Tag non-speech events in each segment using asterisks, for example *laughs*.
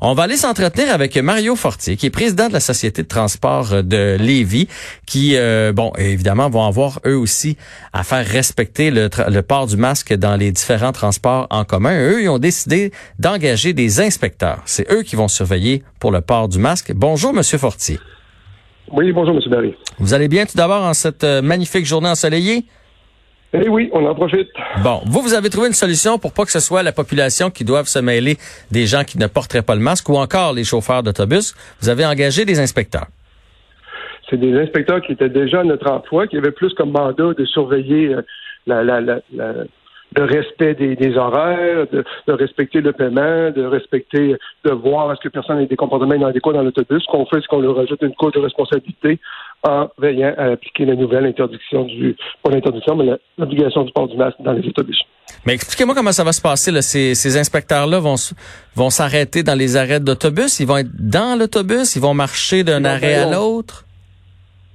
On va aller s'entretenir avec Mario Fortier, qui est président de la Société de transport de Lévis, qui, euh, bon, évidemment, vont avoir eux aussi à faire respecter le, le, port du masque dans les différents transports en commun. Eux, ils ont décidé d'engager des inspecteurs. C'est eux qui vont surveiller pour le port du masque. Bonjour, Monsieur Fortier. Oui, bonjour, Monsieur Barry. Vous allez bien tout d'abord en cette euh, magnifique journée ensoleillée? Eh oui, on en profite. Bon, vous, vous avez trouvé une solution pour pas que ce soit la population qui doive se mêler des gens qui ne porteraient pas le masque ou encore les chauffeurs d'autobus. Vous avez engagé des inspecteurs. C'est des inspecteurs qui étaient déjà à notre emploi, qui avaient plus comme mandat de surveiller euh, la, la, la, le respect des, des horaires, de, de, respecter le paiement, de respecter, de voir est-ce que personne n'a des comportements inadéquats dans l'autobus. Ce qu'on fait, c'est qu'on leur ajoute une cause de responsabilité en veillant à appliquer la nouvelle interdiction du, pas l'interdiction, mais l'obligation du port du masque dans les autobus. Mais expliquez-moi comment ça va se passer. Là. Ces, ces inspecteurs-là vont, vont s'arrêter dans les arrêts d'autobus? Ils vont être dans l'autobus? Ils vont marcher d'un arrêt à l'autre?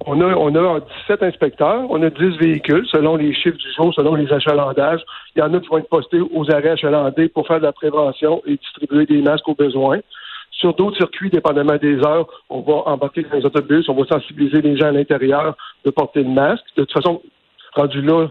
On a, on a 17 inspecteurs, on a 10 véhicules selon les chiffres du jour, selon les achalandages. Il y en a qui vont être postés aux arrêts achalandés pour faire de la prévention et distribuer des masques aux besoins. Sur d'autres circuits, dépendamment des heures, on va embarquer dans les autobus, on va sensibiliser les gens à l'intérieur de porter le masque. De toute façon, rendu là,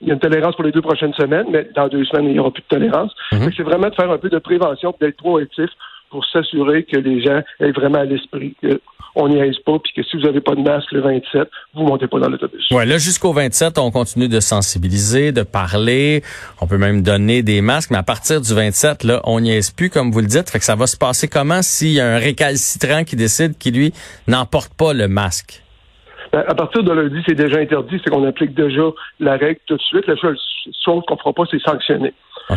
il y a une tolérance pour les deux prochaines semaines, mais dans deux semaines, il n'y aura plus de tolérance. Mm-hmm. C'est vraiment de faire un peu de prévention, d'être proactif pour s'assurer que les gens aient vraiment à l'esprit qu'on n'y aise pas, puis que si vous n'avez pas de masque le 27, vous montez pas dans l'autobus. Ouais, là jusqu'au 27, on continue de sensibiliser, de parler, on peut même donner des masques, mais à partir du 27, là, on n'y aise plus, comme vous le dites. Fait que ça va se passer comment s'il y a un récalcitrant qui décide qu'il lui n'emporte pas le masque? Ben, à partir de lundi, c'est déjà interdit, c'est qu'on applique déjà la règle tout de suite. La seule chose qu'on fera pas, c'est sanctionner.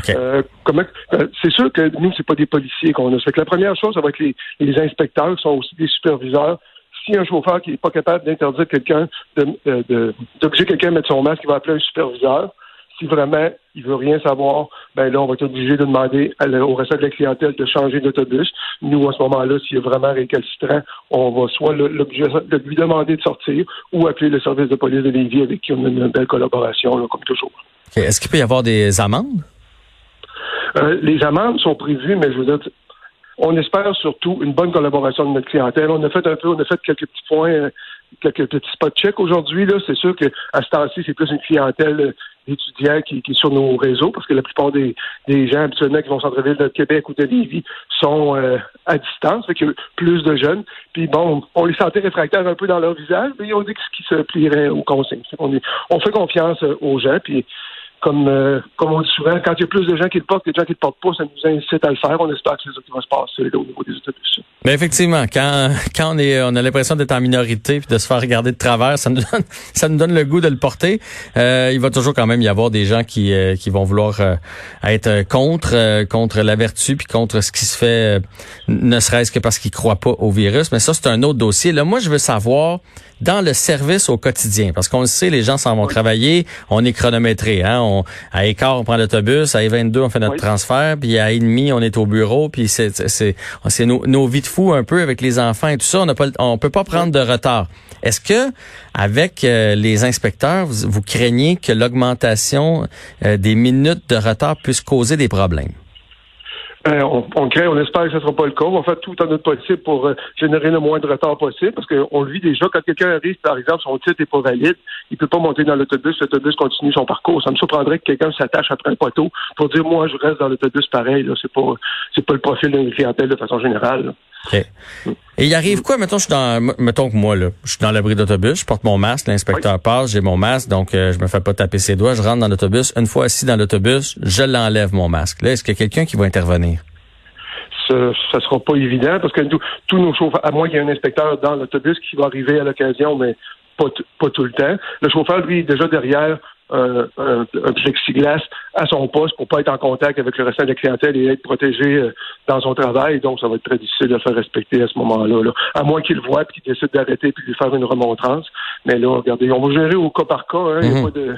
Euh, comment, euh, c'est sûr que nous, c'est pas des policiers qu'on a. Fait que la première chose, ça va être les, les inspecteurs qui sont aussi des superviseurs. Si un chauffeur qui n'est pas capable d'interdire quelqu'un, euh, de, d'obliger quelqu'un à mettre son masque, il va appeler un superviseur. Si vraiment il veut rien savoir, ben là, on va être obligé de demander au reste de la clientèle de changer d'autobus. Nous, à ce moment-là, s'il est vraiment récalcitrant, on va soit le, lui demander de sortir ou appeler le service de police de Lévis avec qui on a une belle collaboration, là, comme toujours. Est-ce qu'il peut y avoir des amendes? Euh, les amendes sont prévues, mais je veux dire, on espère surtout une bonne collaboration de notre clientèle. On a fait un peu, on a fait quelques petits points, euh, quelques petits spots checks aujourd'hui. Là, c'est sûr que à ce temps-ci, c'est plus une clientèle euh, d'étudiants qui, est sur nos réseaux, parce que la plupart des, des gens habituellement qui vont au centre-ville de Québec ou de Lévis sont à distance, fait qu'il y a plus de jeunes. Puis bon, on les sentait réfractaires un peu dans leur visage, mais ils ont dit que ce qui se plierait aux consignes. On, on fait confiance aux gens, puis comme, euh, comme on dit souvent, quand il y a plus de gens qui le portent que de gens qui le portent pas, ça nous incite à le faire. On espère que c'est ça qui va se passer au niveau des autobus. Mais effectivement, quand, quand on est on a l'impression d'être en minorité puis de se faire regarder de travers, ça nous *laughs* donne ça nous donne le goût de le porter. Euh, il va toujours quand même y avoir des gens qui euh, qui vont vouloir euh, être contre contre la vertu puis contre ce qui se fait ne serait-ce que parce qu'ils croient pas au virus, mais ça c'est un autre dossier. Là, moi je veux savoir dans le service au quotidien parce qu'on le sait les gens s'en vont travailler, on est chronométré hein, on, à écart on prend l'autobus, à 22 on fait notre transfert, puis à demi on est au bureau, puis c'est c'est c'est nos, nos vies de fou un peu avec les enfants et tout ça, on ne peut pas prendre de retard. Est-ce que avec euh, les inspecteurs, vous, craignez que l'augmentation euh, des minutes de retard puisse causer des problèmes? Euh, on, craint, on espère que ce ne sera pas le cas. On va faire tout en notre possible pour générer le moins de retard possible parce qu'on le vit déjà. Quand quelqu'un arrive, par exemple, son titre n'est pas valide, il peut pas monter dans l'autobus, l'autobus continue son parcours. Ça me surprendrait que quelqu'un s'attache après un poteau pour dire moi je reste dans l'autobus pareil. Pas c'est pas le profil d'une clientèle de façon générale. Et il arrive quoi, mettons, je suis dans, mettons que moi, là, je suis dans l'abri d'autobus, je porte mon masque, l'inspecteur passe, j'ai mon masque, donc euh, je me fais pas taper ses doigts, je rentre dans l'autobus. Une fois assis dans l'autobus, je l'enlève mon masque. Là, est-ce qu'il y a quelqu'un qui va intervenir? Ce, ça sera pas évident parce que tous nos chauffeurs, à moins qu'il y ait un inspecteur dans l'autobus qui va arriver à l'occasion, mais pas, pas tout le temps. Le chauffeur, lui, est déjà derrière un, un, plexiglas à son poste pour pas être en contact avec le restant de la clientèle et être protégé euh, dans son travail. Donc, ça va être très difficile de faire respecter à ce moment-là. Là. À moins qu'il le voit et qu'il décide d'arrêter puis de lui faire une remontrance. Mais là, regardez, on va gérer au cas par cas. Hein. Il n'y a mhm. pas de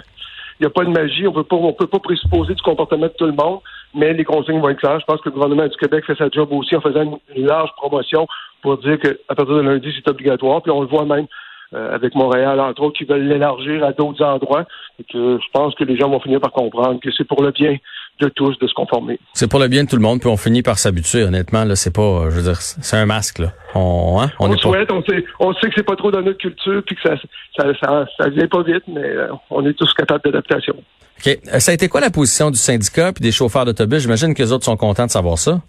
il n'y a pas de magie. On peut pas, on peut pas présupposer du comportement de tout le monde, mais les consignes vont être claires. Je pense que le gouvernement du Québec fait sa job aussi en faisant une, large promotion pour dire qu'à partir de lundi, c'est obligatoire. Puis on le voit même avec Montréal, entre autres, qui veulent l'élargir à d'autres endroits. Et que je pense que les gens vont finir par comprendre que c'est pour le bien de tous de se conformer. C'est pour le bien de tout le monde, puis on finit par s'habituer. Honnêtement, là, c'est pas, je veux dire, c'est un masque. Là. On, hein, on, souhaite, on sait, on sait que c'est pas trop dans notre culture, puis que ça, ça, ça, ça vient pas vite, mais euh, on est tous capables d'adaptation. Ok, euh, ça a été quoi la position du syndicat puis des chauffeurs d'autobus? J'imagine que les autres sont contents de savoir ça.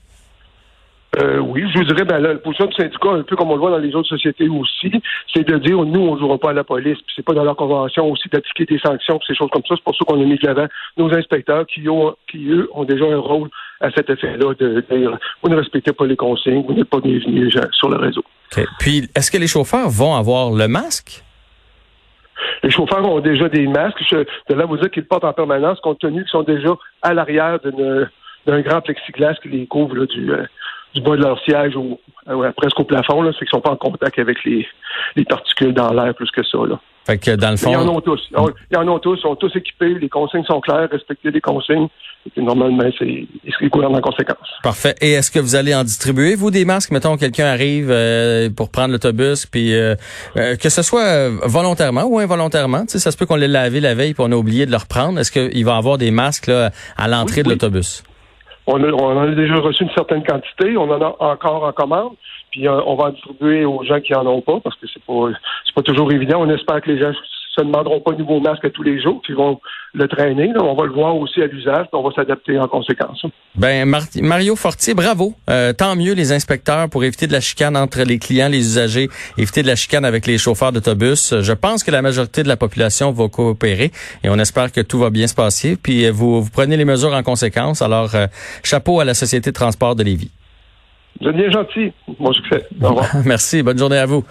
Euh, oui, je vous dirais, ben, la position du syndicat, un peu comme on le voit dans les autres sociétés aussi, c'est de dire, nous, on ne jouera pas à la police, puis c'est pas dans leur convention aussi d'appliquer des sanctions, puis ces choses comme ça. C'est pour ça qu'on a mis de l'avant nos inspecteurs qui, ont, qui, eux, ont déjà un rôle à cet effet-là de dire, vous ne respectez pas les consignes, vous n'êtes pas bienvenus sur le réseau. Puis, est-ce que les chauffeurs vont avoir le masque? Les chauffeurs ont déjà des masques. Je, de là vous dire qu'ils portent en permanence, compte tenu qu'ils sont déjà à l'arrière d'un grand plexiglas qui les couvre là, du, euh, du bas de leur siège au, euh, presque au plafond, là, c'est qu'ils sont pas en contact avec les, les particules dans l'air plus que ça. Là. Fait que dans le fond. Ils en ont tous. Ils en ont tous, ils sont tous équipés, les consignes sont claires, respecter les consignes. Et normalement, c'est ce gouvernent en conséquence. Parfait. Et est-ce que vous allez en distribuer, vous, des masques? Mettons, quelqu'un arrive euh, pour prendre l'autobus, puis euh, que ce soit volontairement ou involontairement, ça se peut qu'on l'ait lavé la veille, puis on a oublié de le reprendre. Est-ce qu'il va avoir des masques là, à l'entrée de l'autobus? On, en a déjà reçu une certaine quantité, on en a encore en commande, puis euh, on va distribuer aux gens qui en ont pas, parce que c'est pas c'est pas toujours évident. On espère que les gens se demanderont pas de nouveaux masques tous les jours, qu'ils vont le traîner. On va le voir aussi à l'usage, on va s'adapter en conséquence. Ben Mario Fortier, bravo. Euh, tant mieux les inspecteurs pour éviter de la chicane entre les clients, les usagers, éviter de la chicane avec les chauffeurs d'autobus. Je pense que la majorité de la population va coopérer et on espère que tout va bien se passer. Puis euh, vous, vous prenez les mesures en conséquence. Alors euh, chapeau à la Société de transport de Lévis. Vous êtes bien gentil. Bon succès. Au revoir. *laughs* Merci. Bonne journée à vous.